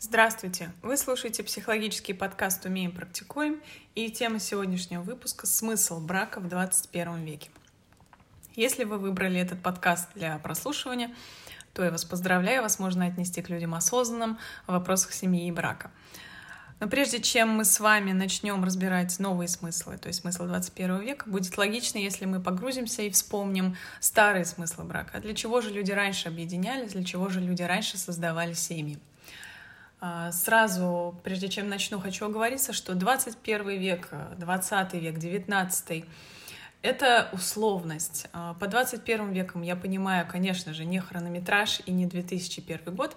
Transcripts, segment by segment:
Здравствуйте! Вы слушаете психологический подкаст «Умеем, практикуем» и тема сегодняшнего выпуска «Смысл брака в 21 веке». Если вы выбрали этот подкаст для прослушивания, то я вас поздравляю, вас можно отнести к людям осознанным в вопросах семьи и брака. Но прежде чем мы с вами начнем разбирать новые смыслы, то есть смысл 21 века, будет логично, если мы погрузимся и вспомним старые смыслы брака. Для чего же люди раньше объединялись, для чего же люди раньше создавали семьи? А, сразу, прежде чем начну, хочу оговориться, что 21 век, 20 век, 19 это условность. А, по 21 векам я понимаю, конечно же, не хронометраж и не 2001 год,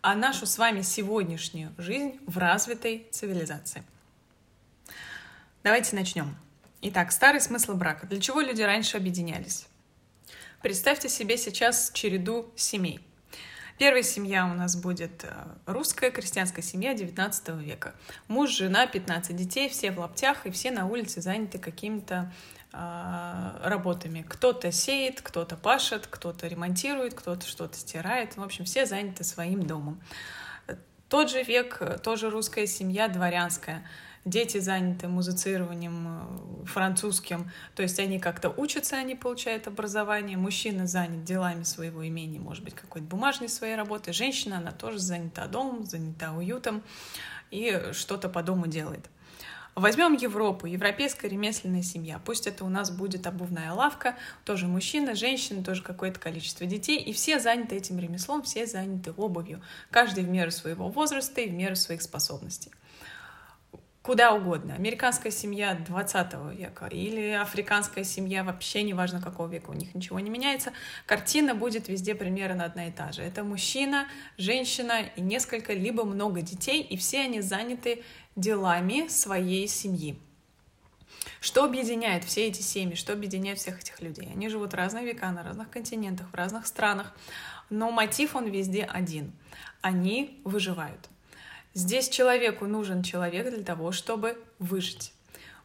а нашу с вами сегодняшнюю жизнь в развитой цивилизации. Давайте начнем. Итак, старый смысл брака. Для чего люди раньше объединялись? Представьте себе сейчас череду семей. Первая семья у нас будет э, русская крестьянская семья XIX века. Муж, жена, 15 детей, все в лаптях и все на улице заняты какими-то э, работами. Кто-то сеет, кто-то пашет, кто-то ремонтирует, кто-то что-то стирает. В общем, все заняты своим домом. Тот же век, тоже русская семья дворянская – дети заняты музицированием э, французским, то есть они как-то учатся, они получают образование, мужчина занят делами своего имения, может быть, какой-то бумажной своей работой, женщина, она тоже занята домом, занята уютом и что-то по дому делает. Возьмем Европу, европейская ремесленная семья. Пусть это у нас будет обувная лавка, тоже мужчина, женщина, тоже какое-то количество детей, и все заняты этим ремеслом, все заняты обувью. Каждый в меру своего возраста и в меру своих способностей куда угодно. Американская семья 20 века или африканская семья, вообще неважно какого века, у них ничего не меняется. Картина будет везде примерно одна и та же. Это мужчина, женщина и несколько, либо много детей, и все они заняты делами своей семьи. Что объединяет все эти семьи, что объединяет всех этих людей? Они живут разные века, на разных континентах, в разных странах, но мотив он везде один. Они выживают. Здесь человеку нужен человек для того, чтобы выжить.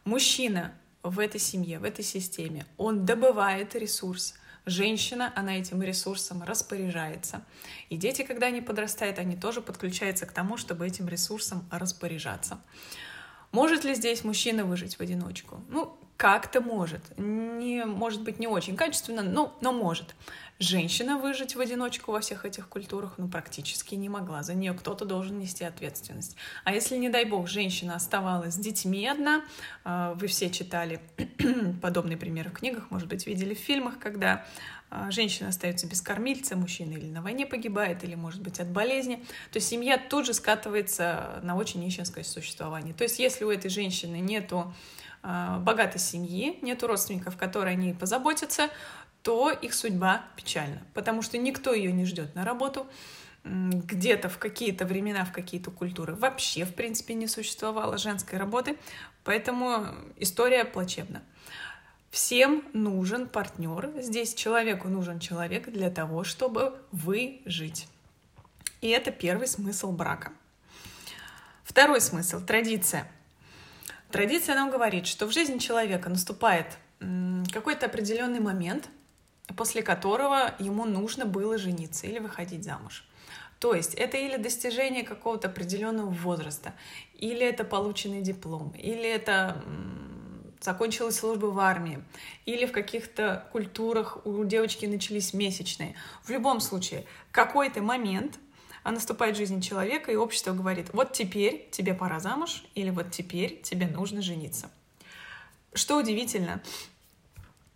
Мужчина в этой семье, в этой системе, он добывает ресурс. Женщина, она этим ресурсом распоряжается. И дети, когда они подрастают, они тоже подключаются к тому, чтобы этим ресурсом распоряжаться. Может ли здесь мужчина выжить в одиночку? Ну, как-то может. Не, может быть, не очень качественно, но, но может. Женщина выжить в одиночку во всех этих культурах, ну, практически не могла. За нее кто-то должен нести ответственность. А если, не дай бог, женщина оставалась с детьми одна, а, вы все читали подобные примеры в книгах, может быть, видели в фильмах, когда а, женщина остается без кормильца, мужчина или на войне погибает, или, может быть, от болезни, то семья тут же скатывается на очень нищенское существование. То есть если у этой женщины нету богатой семьи, нету родственников, которые о ней позаботятся, то их судьба печальна, потому что никто ее не ждет на работу, где-то в какие-то времена, в какие-то культуры вообще, в принципе, не существовало женской работы, поэтому история плачевна. Всем нужен партнер. Здесь человеку нужен человек для того, чтобы выжить. И это первый смысл брака. Второй смысл — традиция. Традиция нам говорит, что в жизни человека наступает какой-то определенный момент, после которого ему нужно было жениться или выходить замуж. То есть это или достижение какого-то определенного возраста, или это полученный диплом, или это закончилась служба в армии, или в каких-то культурах у девочки начались месячные. В любом случае, какой-то момент а наступает в жизни человека, и общество говорит, вот теперь тебе пора замуж, или вот теперь тебе нужно жениться. Что удивительно,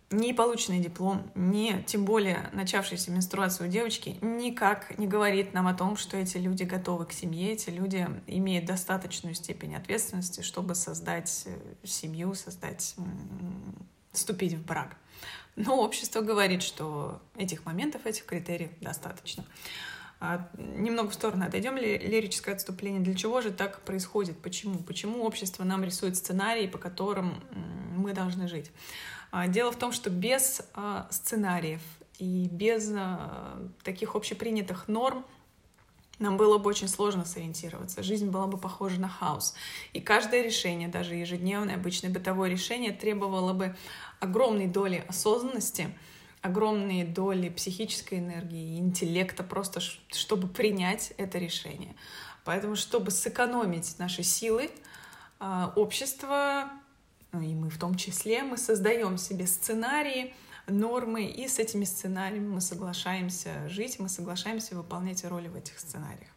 ни полученный диплом, ни тем более начавшаяся менструация у девочки никак не говорит нам о том, что эти люди готовы к семье, эти люди имеют достаточную степень ответственности, чтобы создать э, семью, создать, вступить в брак. Но общество говорит, что этих моментов, этих критериев достаточно. А, немного в сторону отойдем, лирическое отступление. Для чего же так происходит? Почему? Почему общество нам рисует сценарии, по которым мы должны жить? А, дело в том, что без а, сценариев и без таких общепринятых норм нам было бы очень сложно сориентироваться. Жизнь была бы похожа на хаос. И каждое решение, даже ежедневное, обычное бытовое решение, требовало бы огромной доли осознанности, огромные доли психической энергии интеллекта просто, чтобы принять это решение. Поэтому, чтобы сэкономить наши силы, а, общество, ну и мы в том числе, мы создаем себе сценарии, нормы, и с этими сценариями мы соглашаемся жить, мы соглашаемся выполнять роли в этих сценариях.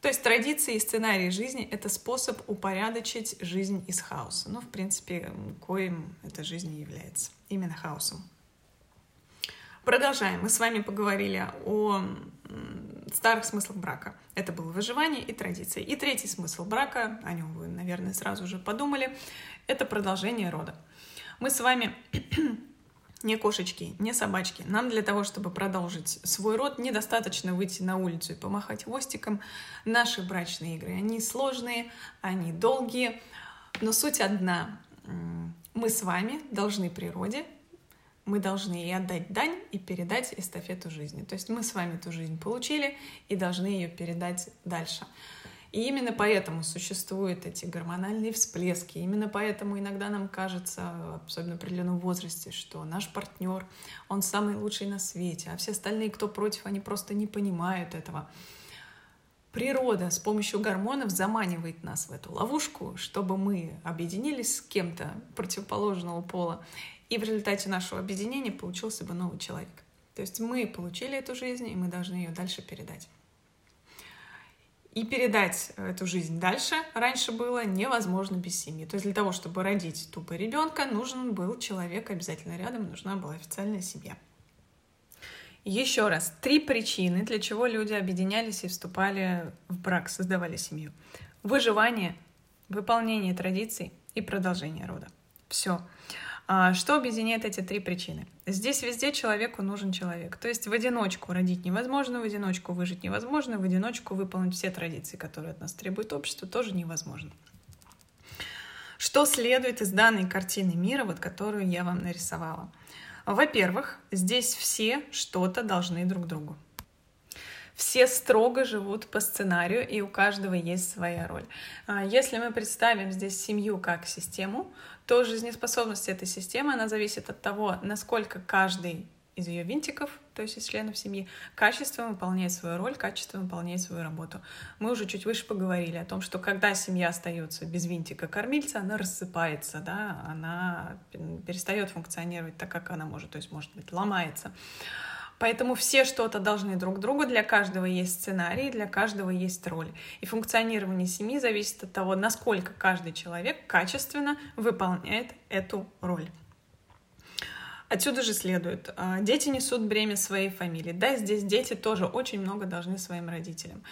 То есть традиции и сценарии жизни — это способ упорядочить жизнь из хаоса. Ну, в принципе, коим эта жизнь и является. Именно хаосом. Продолжаем. Мы с вами поговорили о старых смыслах брака. Это было выживание и традиции. И третий смысл брака, о нем вы, наверное, сразу же подумали, это продолжение рода. Мы с вами не кошечки, не собачки. Нам для того, чтобы продолжить свой род, недостаточно выйти на улицу и помахать хвостиком. Наши брачные игры, они сложные, они долгие, но суть одна. Мы с вами должны природе, мы должны ей отдать дань и передать эстафету жизни. То есть мы с вами эту жизнь получили и должны ее передать дальше. И именно поэтому существуют эти гормональные всплески. Именно поэтому иногда нам кажется, особенно в определенном возрасте, что наш партнер, он самый лучший на свете, а все остальные, кто против, они просто не понимают этого. Природа с помощью гормонов заманивает нас в эту ловушку, чтобы мы объединились с кем-то противоположного пола, и в результате нашего объединения получился бы новый человек. То есть мы получили эту жизнь, и мы должны ее дальше передать. И передать эту жизнь дальше раньше было невозможно без семьи. То есть для того, чтобы родить тупо ребенка, нужен был человек обязательно рядом, нужна была официальная семья. Еще раз, три причины, для чего люди объединялись и вступали в брак, создавали семью. Выживание, выполнение традиций и продолжение рода. Все. А что объединяет эти три причины? Здесь везде человеку нужен человек. То есть в одиночку родить невозможно, в одиночку выжить невозможно, в одиночку выполнить все традиции, которые от нас требует общество, тоже невозможно. Что следует из данной картины мира, вот которую я вам нарисовала? Во-первых, здесь все что-то должны друг другу. Все строго живут по сценарию, и у каждого есть своя роль. А если мы представим здесь семью как систему, то жизнеспособность этой системы, она зависит от того, насколько каждый из ее винтиков, то есть из членов семьи, качественно выполняет свою роль, качественно выполняет свою работу. Мы уже чуть выше поговорили о том, что когда семья остается без винтика кормильца, она рассыпается, да, она перестает функционировать так, как она может, то есть, может быть, ломается. Поэтому все что-то должны друг другу, для каждого есть сценарий, для каждого есть роль. И функционирование семьи зависит от того, насколько каждый человек качественно выполняет эту роль. Отсюда же следует, а, дети несут бремя своей фамилии. Да, здесь дети тоже очень много должны своим родителям.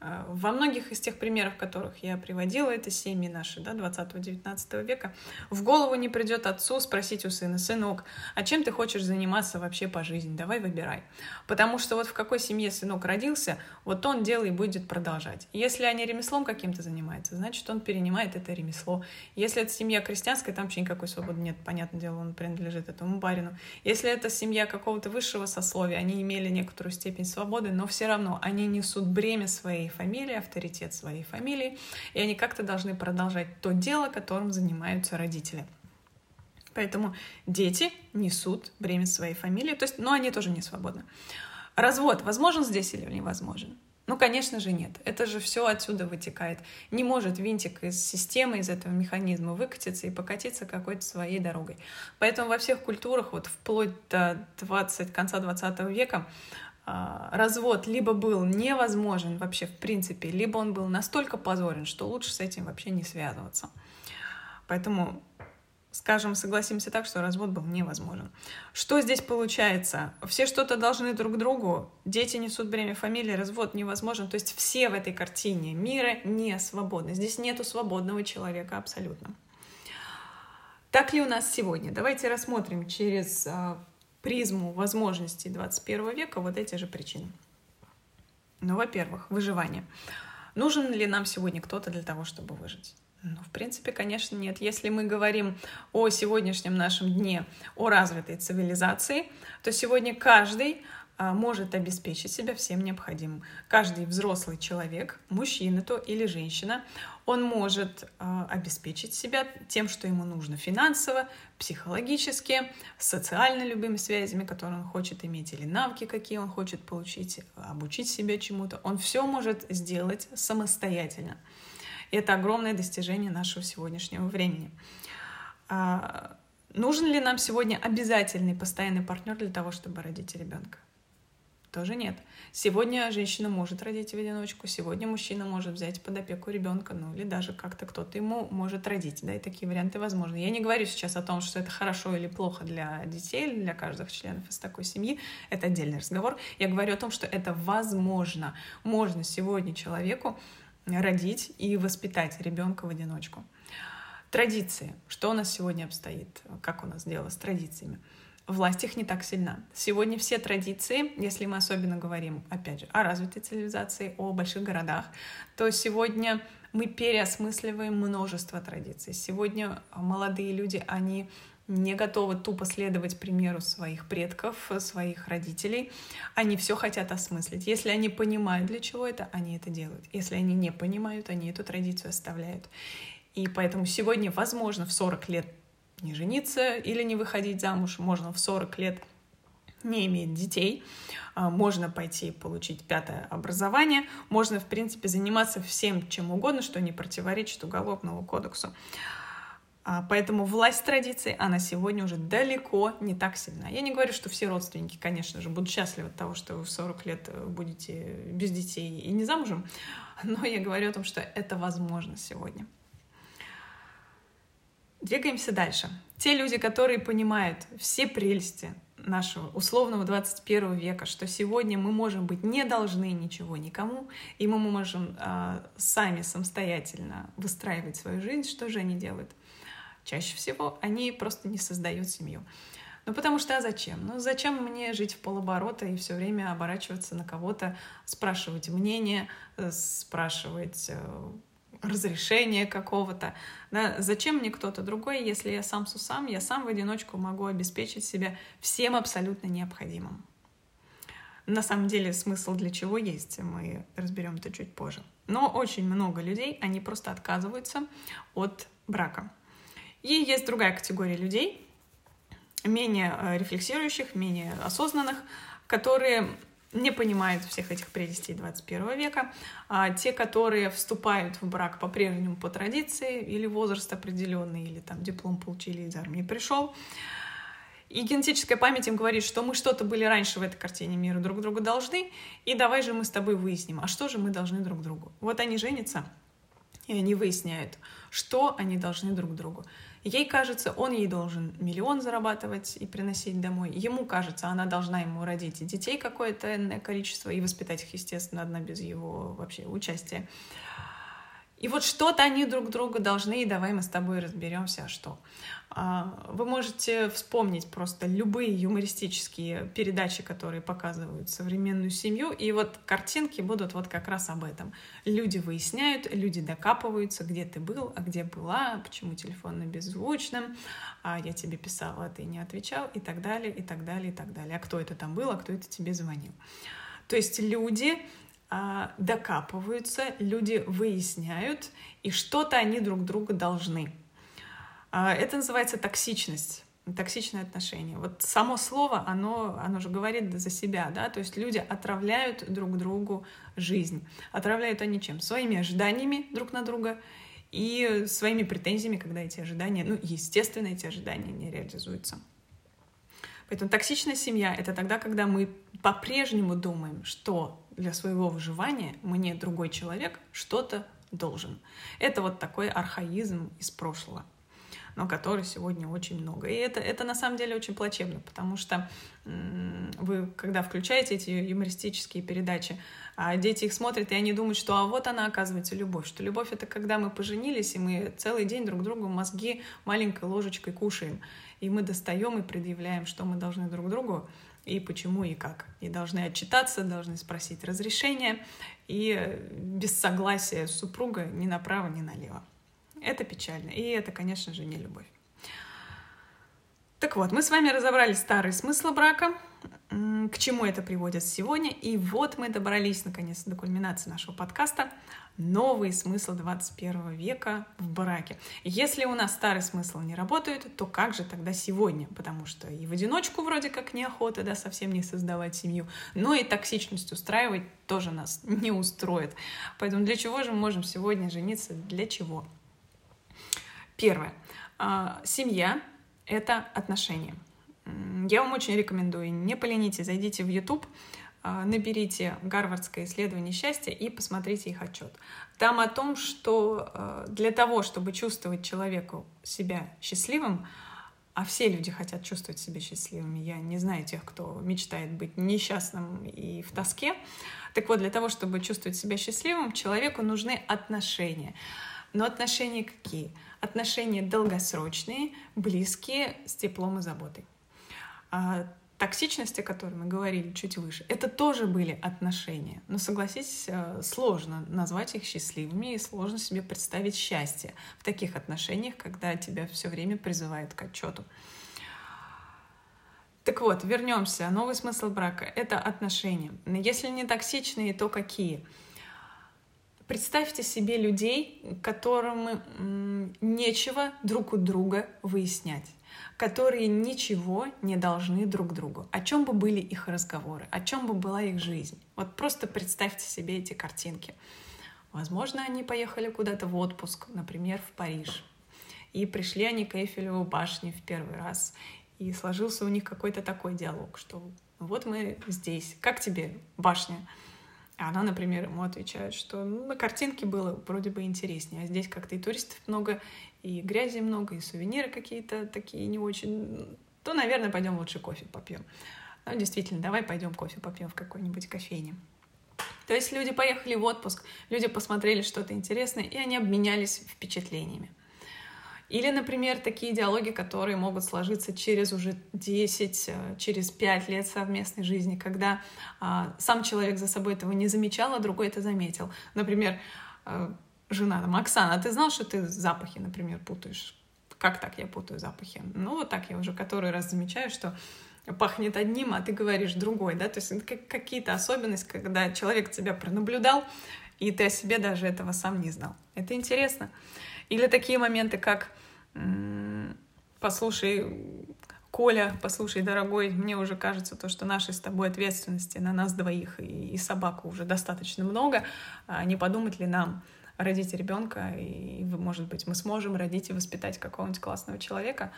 Э, во многих из тех примеров, которых я приводила, это семьи наши, да, 20-19 века, в голову не придет отцу спросить у сына, сынок, а чем ты хочешь заниматься вообще по жизни? Давай выбирай. Потому что вот в какой семье сынок родился, вот он дело и будет продолжать. Если они ремеслом каким-то занимаются, значит, он перенимает это ремесло. Если это семья крестьянская, там вообще никакой свободы нет, понятное дело, он принадлежит этому барину. Если это семья какого-то высшего сословия, они имели некоторую степень свободы, но все равно они несут бремя своей своей фамилии, авторитет своей фамилии, и они как-то должны продолжать то дело, которым занимаются родители. Поэтому дети несут бремя своей фамилии, то есть, но они тоже не свободны. Развод возможен здесь или невозможен? Ну, конечно же, нет. Это же все отсюда вытекает. Не может винтик из системы, из этого механизма выкатиться и покатиться какой-то своей дорогой. Поэтому во всех культурах, вот вплоть до 20, конца 20 века, развод либо был невозможен вообще в принципе, либо он был настолько позорен, что лучше с этим вообще не связываться. Поэтому, скажем, согласимся так, что развод был невозможен. Что здесь получается? Все что-то должны друг другу, дети несут бремя фамилии, развод невозможен. То есть все в этой картине мира не свободны. Здесь нету свободного человека абсолютно. Так ли у нас сегодня? Давайте рассмотрим через а, призму возможностей 21 века вот эти же причины. Ну, во-первых, выживание. Нужен ли нам сегодня кто-то для того, чтобы выжить? Ну, в принципе, конечно, нет. Если мы говорим о сегодняшнем нашем дне, о развитой цивилизации, то сегодня каждый может обеспечить себя всем необходимым. Каждый взрослый человек, мужчина то или женщина, он может а, обеспечить себя тем, что ему нужно финансово, психологически, социально любыми связями, которые он хочет иметь, или навыки, какие он хочет получить, обучить себя чему-то. Он все может сделать самостоятельно. И это огромное достижение нашего сегодняшнего времени. А, нужен ли нам сегодня обязательный постоянный партнер для того, чтобы родить ребенка? Тоже нет. Сегодня женщина может родить в одиночку, сегодня мужчина может взять под опеку ребенка, ну или даже как-то кто-то ему может родить, да, и такие варианты возможны. Я не говорю сейчас о том, что это хорошо или плохо для детей, для каждого членов из такой семьи, это отдельный разговор. Я говорю о том, что это возможно. Можно сегодня человеку родить и воспитать ребенка в одиночку. Традиции. Что у нас сегодня обстоит? Как у нас дело с традициями? Власть их не так сильна. Сегодня все традиции, если мы особенно говорим, опять же, о развитой цивилизации, о больших городах, то сегодня мы переосмысливаем множество традиций. Сегодня молодые люди, они не готовы тупо следовать примеру своих предков, своих родителей. Они все хотят осмыслить. Если они понимают, для чего это, они это делают. Если они не понимают, они эту традицию оставляют. И поэтому сегодня, возможно, в 40 лет не жениться или не выходить замуж, можно в 40 лет не иметь детей, а, можно пойти получить пятое образование, можно, в принципе, заниматься всем чем угодно, что не противоречит Уголовному кодексу. А, поэтому власть традиций, она сегодня уже далеко не так сильна. Я не говорю, что все родственники, конечно же, будут счастливы от того, что вы в 40 лет э, будете без детей и не замужем, но я говорю о том, что это возможно сегодня. Двигаемся дальше. Те люди, которые понимают все прелести нашего условного 21 века, что сегодня мы можем быть не должны ничего никому, и мы можем э, сами самостоятельно выстраивать свою жизнь, что же они делают? Чаще всего они просто не создают семью. Ну, потому что а зачем? Ну, зачем мне жить в полоборота и все время оборачиваться на кого-то, спрашивать мнение, э, спрашивать э, разрешения какого-то. Да? Зачем мне кто-то другой, если я сам с сам, я сам в одиночку могу обеспечить себя всем абсолютно необходимым. На самом деле смысл для чего есть, мы разберем это чуть позже. Но очень много людей, они просто отказываются от брака. И есть другая категория людей, менее э, рефлексирующих, менее осознанных, которые не понимают всех этих прелестей 21 века. А те, которые вступают в брак по-прежнему по традиции, или возраст определенный, или там диплом получили из армии пришел. И генетическая память им говорит, что мы что-то были раньше в этой картине мира друг другу должны, и давай же мы с тобой выясним, а что же мы должны друг другу. Вот они женятся, и они выясняют, что они должны друг другу. Ей кажется, он ей должен миллион зарабатывать и приносить домой. Ему кажется, она должна ему родить детей какое-то количество и воспитать их, естественно, одна без его вообще участия. И вот что-то они друг друга должны, и давай мы с тобой разберемся, а что. А, вы можете вспомнить просто любые юмористические передачи, которые показывают современную семью, и вот картинки будут вот как раз об этом. Люди выясняют, люди докапываются, где ты был, а где была, почему телефон на беззвучном, а я тебе писала, а ты не отвечал, и так далее, и так далее, и так далее. А кто это там был, а кто это тебе звонил. То есть люди докапываются, люди выясняют, и что-то они друг друга должны. А, это называется токсичность токсичные отношения. Вот само слово, оно, оно же говорит за себя, да, то есть люди отравляют друг другу жизнь. Отравляют они чем? Своими ожиданиями друг на друга и своими претензиями, когда эти ожидания, ну, естественно, эти ожидания не реализуются. Поэтому токсичная семья — это тогда, когда мы по-прежнему думаем, что для своего выживания мне другой человек что-то должен. Это вот такой архаизм из прошлого но который сегодня очень много. И это, это на самом деле очень плачевно, потому что вы, когда включаете эти юмористические передачи, а дети их смотрят, и они думают, что а вот она, оказывается, любовь. Что любовь — это когда мы поженились, и мы целый день друг другу мозги маленькой ложечкой кушаем. И мы достаем и предъявляем, что мы должны друг другу и почему и как. И должны отчитаться, должны спросить разрешения, и без согласия супруга ни направо, ни налево. Это печально, и это, конечно же, не любовь. Так вот, мы с вами разобрали старые смыслы брака, к чему это приводит сегодня. И вот мы добрались наконец до кульминации нашего подкаста. Новый смысл 21 века в браке. Если у нас старый смысл не работает, то как же тогда сегодня? Потому что и в одиночку вроде как неохота, да, совсем не создавать семью, но и токсичность устраивать тоже нас не устроит. Поэтому для чего же мы можем сегодня жениться? Для чего? Первое. А, семья — это отношения. Я вам очень рекомендую, не поленитесь, зайдите в YouTube, а, наберите «Гарвардское исследование счастья» и посмотрите их отчет. Там о том, что а, для того, чтобы чувствовать человеку себя счастливым, а все люди хотят чувствовать себя счастливыми. Я не знаю тех, кто мечтает быть несчастным и в тоске. Так вот, для того, чтобы чувствовать себя счастливым, человеку нужны отношения. Но отношения какие? Отношения долгосрочные, близкие, с теплом и заботой. А токсичности, о которой мы говорили чуть выше, это тоже были отношения. Но согласитесь, э, сложно назвать их счастливыми и сложно себе представить счастье в таких отношениях, когда тебя все время призывают к отчету. Так вот, вернемся. Новый смысл брака — это отношения. Если не токсичные, то какие? Представьте себе людей, которым нечего друг у друга выяснять которые ничего не должны друг другу. О чем бы были их разговоры, о чем бы была их жизнь. Вот просто представьте себе эти картинки. Возможно, они поехали куда-то в отпуск, например, в Париж. И пришли они к Эйфелеву башне в первый раз. И сложился у них какой-то такой диалог, что вот мы здесь, как тебе башня? А она, например, ему отвечает, что ну, на картинке было вроде бы интереснее, а здесь как-то и туристов много, и грязи много, и сувениры какие-то такие не очень, то, наверное, пойдем лучше кофе попьем. Ну, действительно, давай пойдем кофе попьем в какой-нибудь кофейне. То есть люди поехали в отпуск, люди посмотрели что-то интересное, и они обменялись впечатлениями. Или, например, такие диалоги, которые могут сложиться через уже 10, э, через 5 лет совместной жизни, когда а, сам человек за собой этого не замечал, а другой это заметил. Например, а, жена там, Оксана, а ты знал, что ты запахи, например, путаешь? Как так я путаю запахи? Ну, вот так я уже который раз замечаю, что пахнет одним, а ты говоришь другой, да, то есть это какие-то особенности, когда человек тебя пронаблюдал, и ты о себе даже этого сам не знал. Это интересно. Или такие моменты, как «послушай, Коля, послушай, дорогой, мне уже кажется то, что нашей с тобой ответственности на нас двоих и, и собаку уже достаточно много. А не подумать ли нам родить ребенка, и, может быть, мы сможем родить и воспитать какого-нибудь классного человека?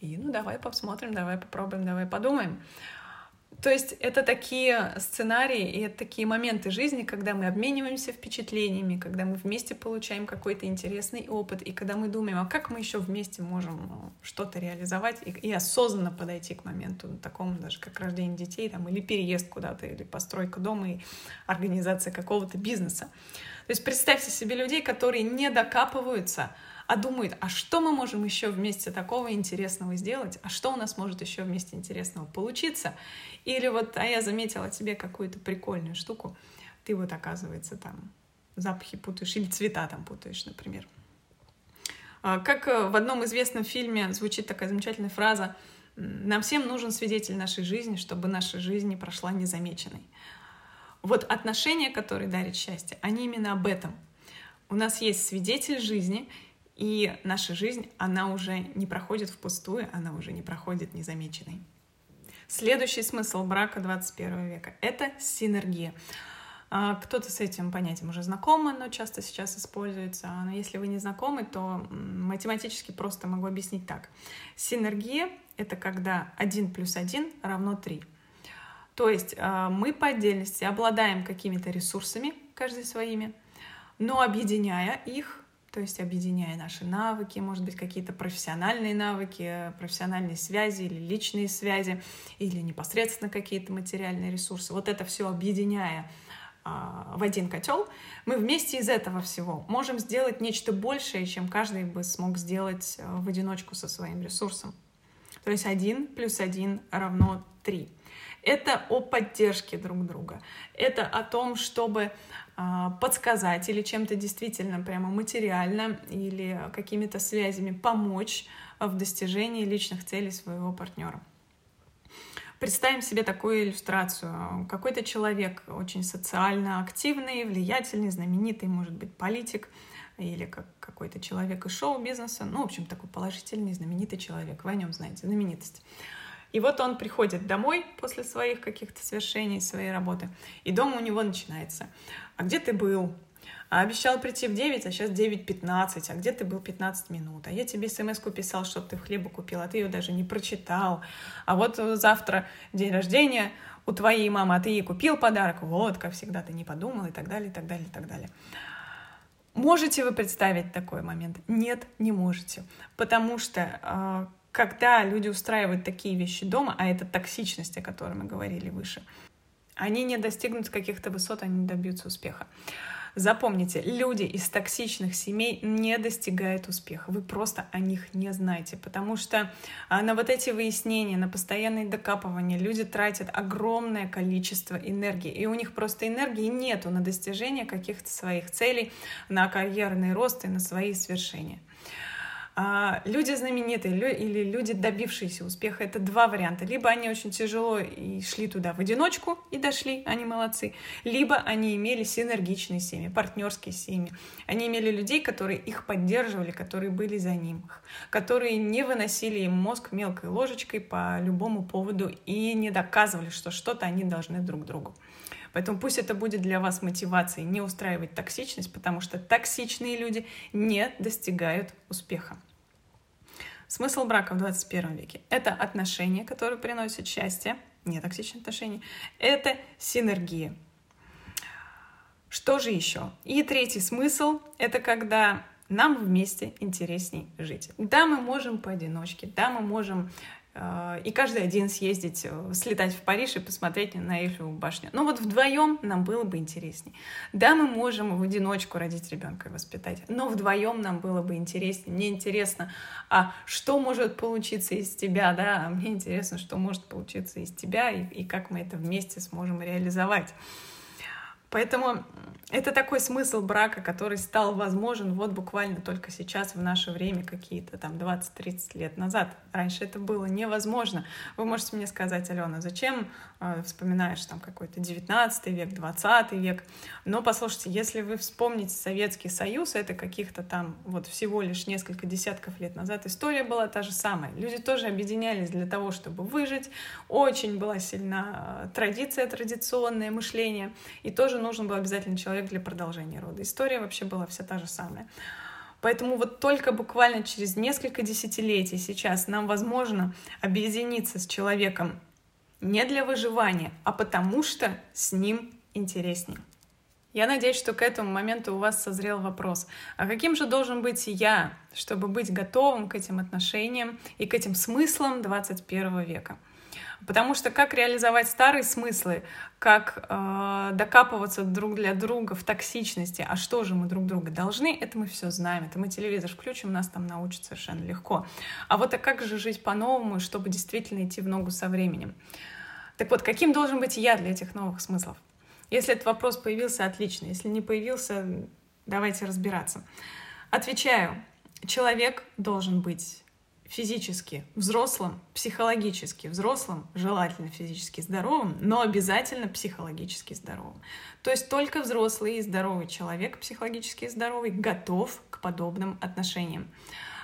И ну давай посмотрим, давай попробуем, давай подумаем. То есть это такие сценарии и это такие моменты жизни, когда мы обмениваемся впечатлениями, когда мы вместе получаем какой-то интересный опыт, и когда мы думаем, а как мы еще вместе можем ну, что-то реализовать и, и осознанно подойти к моменту такому даже как рождение детей там, или переезд куда-то, или постройка дома и организация какого-то бизнеса. То есть представьте себе людей, которые не докапываются а думает, а что мы можем еще вместе такого интересного сделать, а что у нас может еще вместе интересного получиться. Или вот, а я заметила тебе какую-то прикольную штуку, ты вот, оказывается, там запахи путаешь или цвета там путаешь, например. А, как э, в одном известном фильме звучит такая замечательная фраза «Нам всем нужен свидетель нашей жизни, чтобы наша жизнь не прошла незамеченной». Вот отношения, которые дарят счастье, они именно об этом. У нас есть свидетель жизни, и наша жизнь, она уже не проходит впустую, она уже не проходит незамеченной. Следующий смысл брака 21 века — это синергия. А, кто-то с этим понятием уже знаком, но часто сейчас используется. Но если вы не знакомы, то математически просто могу объяснить так. Синергия — это когда 1 плюс 1 равно 3. То есть а, мы по отдельности обладаем какими-то ресурсами, каждый своими, но объединяя их, то есть объединяя наши навыки, может быть, какие-то профессиональные навыки, профессиональные связи или личные связи, или непосредственно какие-то материальные ресурсы. Вот это все объединяя а, в один котел, мы вместе из этого всего можем сделать нечто большее, чем каждый бы смог сделать э, в одиночку со своим ресурсом. То есть один плюс один равно три. Это о поддержке друг друга. Это о том, чтобы подсказать или чем-то действительно прямо материально или какими-то связями помочь в достижении личных целей своего партнера. Представим себе такую иллюстрацию. Какой-то человек очень социально активный, влиятельный, знаменитый, может быть, политик или как какой-то человек из шоу-бизнеса. Ну, в общем, такой положительный, знаменитый человек. Вы о нем знаете, знаменитость. И вот он приходит домой после своих каких-то свершений, своей работы, и дома у него начинается. А где ты был? А обещал прийти в 9, а сейчас 9.15, а где ты был 15 минут? А я тебе смс-ку писал, чтобы ты хлеба купил, а ты ее даже не прочитал. А вот завтра день рождения у твоей мамы, а ты ей купил подарок, вот, как всегда, ты не подумал, и так далее, и так далее, и так далее. Можете вы представить такой момент? Нет, не можете. Потому что а, когда люди устраивают такие вещи дома, а это токсичность, о которой мы говорили выше, они не достигнут каких-то высот, они не добьются успеха. Запомните, люди из токсичных семей не достигают успеха. Вы просто о них не знаете, потому что а, на вот эти выяснения, на постоянные докапывания люди тратят огромное количество энергии, и у них просто энергии нету на достижение каких-то своих целей, на карьерный рост и на свои свершения. А, люди знаменитые или люди, добившиеся успеха, это два варианта. Либо они очень тяжело и шли туда в одиночку и дошли, они молодцы. Либо они имели синергичные семьи, партнерские семьи. Они имели людей, которые их поддерживали, которые были за ним, которые не выносили им мозг мелкой ложечкой по любому поводу и не доказывали, что что-то они должны друг другу. Поэтому пусть это будет для вас мотивацией не устраивать токсичность, потому что токсичные люди не достигают успеха. Смысл брака в 21 веке — это отношения, которые приносят счастье, не токсичные отношения, это синергия. Что же еще? И третий смысл — это когда нам вместе интересней жить. Да, мы можем поодиночке, да, мы можем и каждый один съездить, э, слетать в Париж и посмотреть на Эйфелеву башню. Но вот вдвоем нам было бы интереснее. Да, мы можем в одиночку родить ребенка и воспитать, но вдвоем нам было бы интереснее. Мне интересно, а что может получиться из тебя, да, а мне интересно, что может получиться из тебя и, и как мы это вместе сможем реализовать. Поэтому это такой смысл брака, который стал возможен вот буквально только сейчас, в наше время, какие-то там 20-30 лет назад. Раньше это было невозможно. Вы можете мне сказать, Алена, зачем э, вспоминаешь там какой-то 19 век, 20 век? Но послушайте, если вы вспомните Советский Союз, это каких-то там вот всего лишь несколько десятков лет назад, история была та же самая. Люди тоже объединялись для того, чтобы выжить. Очень была сильна э, традиция, традиционное мышление. И тоже нужен был обязательно человек для продолжения рода. История вообще была вся та же самая. Поэтому вот только буквально через несколько десятилетий сейчас нам возможно объединиться с человеком не для выживания, а потому что с ним интереснее. Я надеюсь, что к этому моменту у вас созрел вопрос, а каким же должен быть я, чтобы быть готовым к этим отношениям и к этим смыслам 21 века? Потому что как реализовать старые смыслы, как э, докапываться друг для друга в токсичности, а что же мы друг друга должны, это мы все знаем. Это мы телевизор включим, нас там научат совершенно легко. А вот а как же жить по-новому, чтобы действительно идти в ногу со временем? Так вот, каким должен быть я для этих новых смыслов? Если этот вопрос появился, отлично. Если не появился, давайте разбираться. Отвечаю. Человек должен быть физически взрослым, психологически взрослым, желательно физически здоровым, но обязательно психологически здоровым. То есть только взрослый и здоровый человек, психологически здоровый, готов к подобным отношениям.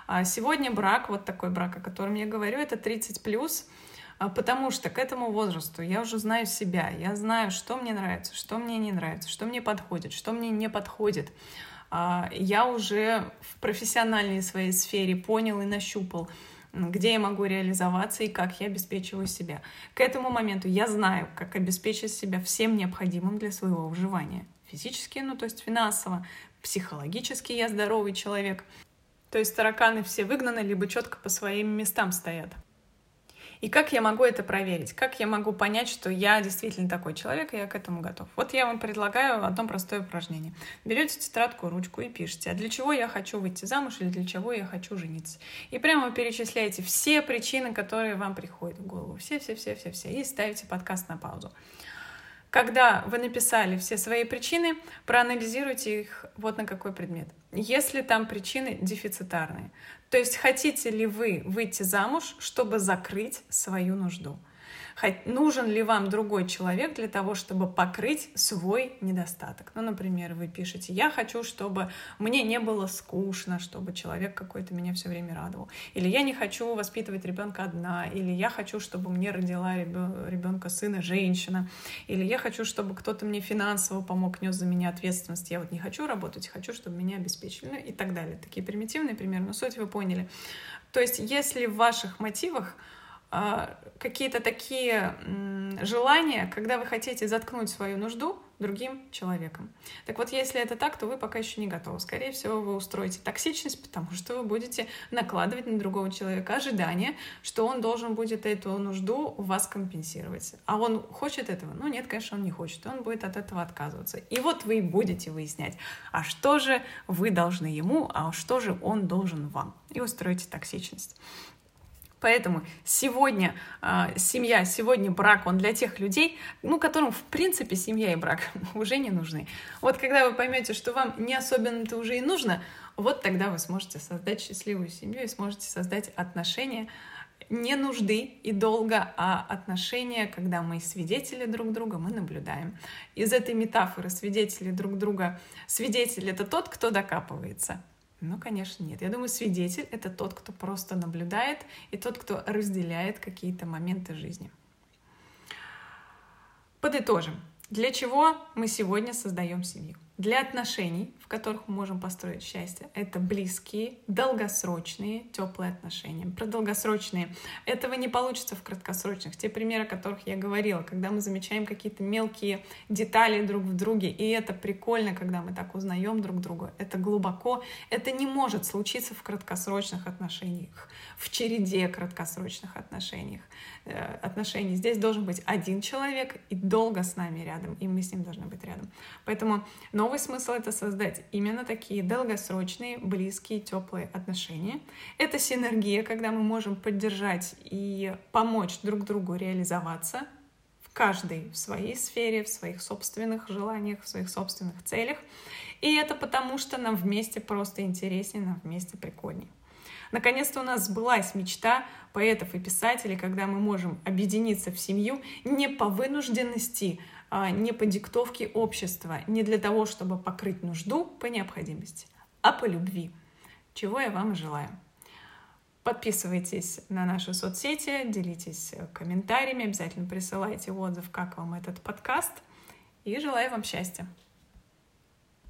А сегодня брак, вот такой брак, о котором я говорю, это 30 плюс, а потому что к этому возрасту я уже знаю себя, я знаю, что мне нравится, что мне не нравится, что мне подходит, что мне не подходит. А, я уже в профессиональной своей сфере понял и нащупал, где я могу реализоваться и как я обеспечиваю себя. К этому моменту я знаю, как обеспечить себя всем необходимым для своего выживания. Физически, ну то есть финансово, психологически я здоровый человек. То есть тараканы все выгнаны, либо четко по своим местам стоят. И как я могу это проверить? Как я могу понять, что я действительно такой человек, и я к этому готов? Вот я вам предлагаю одно простое упражнение. Берете тетрадку, ручку и пишете, а для чего я хочу выйти замуж или для чего я хочу жениться. И прямо перечисляете все причины, которые вам приходят в голову. Все-все-все-все-все. И ставите подкаст на паузу. Когда вы написали все свои причины, проанализируйте их вот на какой предмет. Если там причины дефицитарные, то есть хотите ли вы выйти замуж, чтобы закрыть свою нужду? Нужен ли вам другой человек для того, чтобы покрыть свой недостаток. Ну, например, вы пишете, я хочу, чтобы мне не было скучно, чтобы человек какой-то меня все время радовал. Или я не хочу воспитывать ребенка одна. Или я хочу, чтобы мне родила ребенка сына женщина. Или я хочу, чтобы кто-то мне финансово помог, нес за меня ответственность. Я вот не хочу работать, хочу, чтобы меня обеспечили. Ну, и так далее. Такие примитивные примеры, но суть вы поняли. То есть, если в ваших мотивах какие-то такие желания, когда вы хотите заткнуть свою нужду другим человеком. Так вот, если это так, то вы пока еще не готовы. Скорее всего, вы устроите токсичность, потому что вы будете накладывать на другого человека ожидания, что он должен будет эту нужду у вас компенсировать. А он хочет этого? Ну нет, конечно, он не хочет. Он будет от этого отказываться. И вот вы будете выяснять, а что же вы должны ему, а что же он должен вам. И устроите токсичность. Поэтому сегодня э, семья, сегодня брак, он для тех людей, ну, которым, в принципе, семья и брак уже не нужны. Вот когда вы поймете, что вам не особенно это уже и нужно, вот тогда вы сможете создать счастливую семью и сможете создать отношения не нужды и долго, а отношения, когда мы свидетели друг друга, мы наблюдаем. Из этой метафоры свидетели друг друга, свидетель — это тот, кто докапывается, ну, конечно, нет. Я думаю, свидетель — это тот, кто просто наблюдает и тот, кто разделяет какие-то моменты жизни. Подытожим. Для чего мы сегодня создаем семью? Для отношений, в которых мы можем построить счастье, это близкие, долгосрочные, теплые отношения. Про долгосрочные этого не получится в краткосрочных. Те примеры, о которых я говорила, когда мы замечаем какие-то мелкие детали друг в друге, и это прикольно, когда мы так узнаем друг друга. Это глубоко. Это не может случиться в краткосрочных отношениях, в череде краткосрочных отношениях. Э, отношений. Здесь должен быть один человек и долго с нами рядом, и мы с ним должны быть рядом. Поэтому новый смысл — это создать именно такие долгосрочные, близкие, теплые отношения. Это синергия, когда мы можем поддержать и помочь друг другу реализоваться, в каждой в своей сфере, в своих собственных желаниях, в своих собственных целях. И это потому, что нам вместе просто интереснее, нам вместе прикольнее. Наконец-то у нас сбылась мечта поэтов и писателей, когда мы можем объединиться в семью не по вынужденности, а, не по диктовке общества, не для того, чтобы покрыть нужду по необходимости, а по любви, чего я вам желаю. Подписывайтесь на наши соцсети, делитесь комментариями, обязательно присылайте отзыв, как вам этот подкаст. И желаю вам счастья.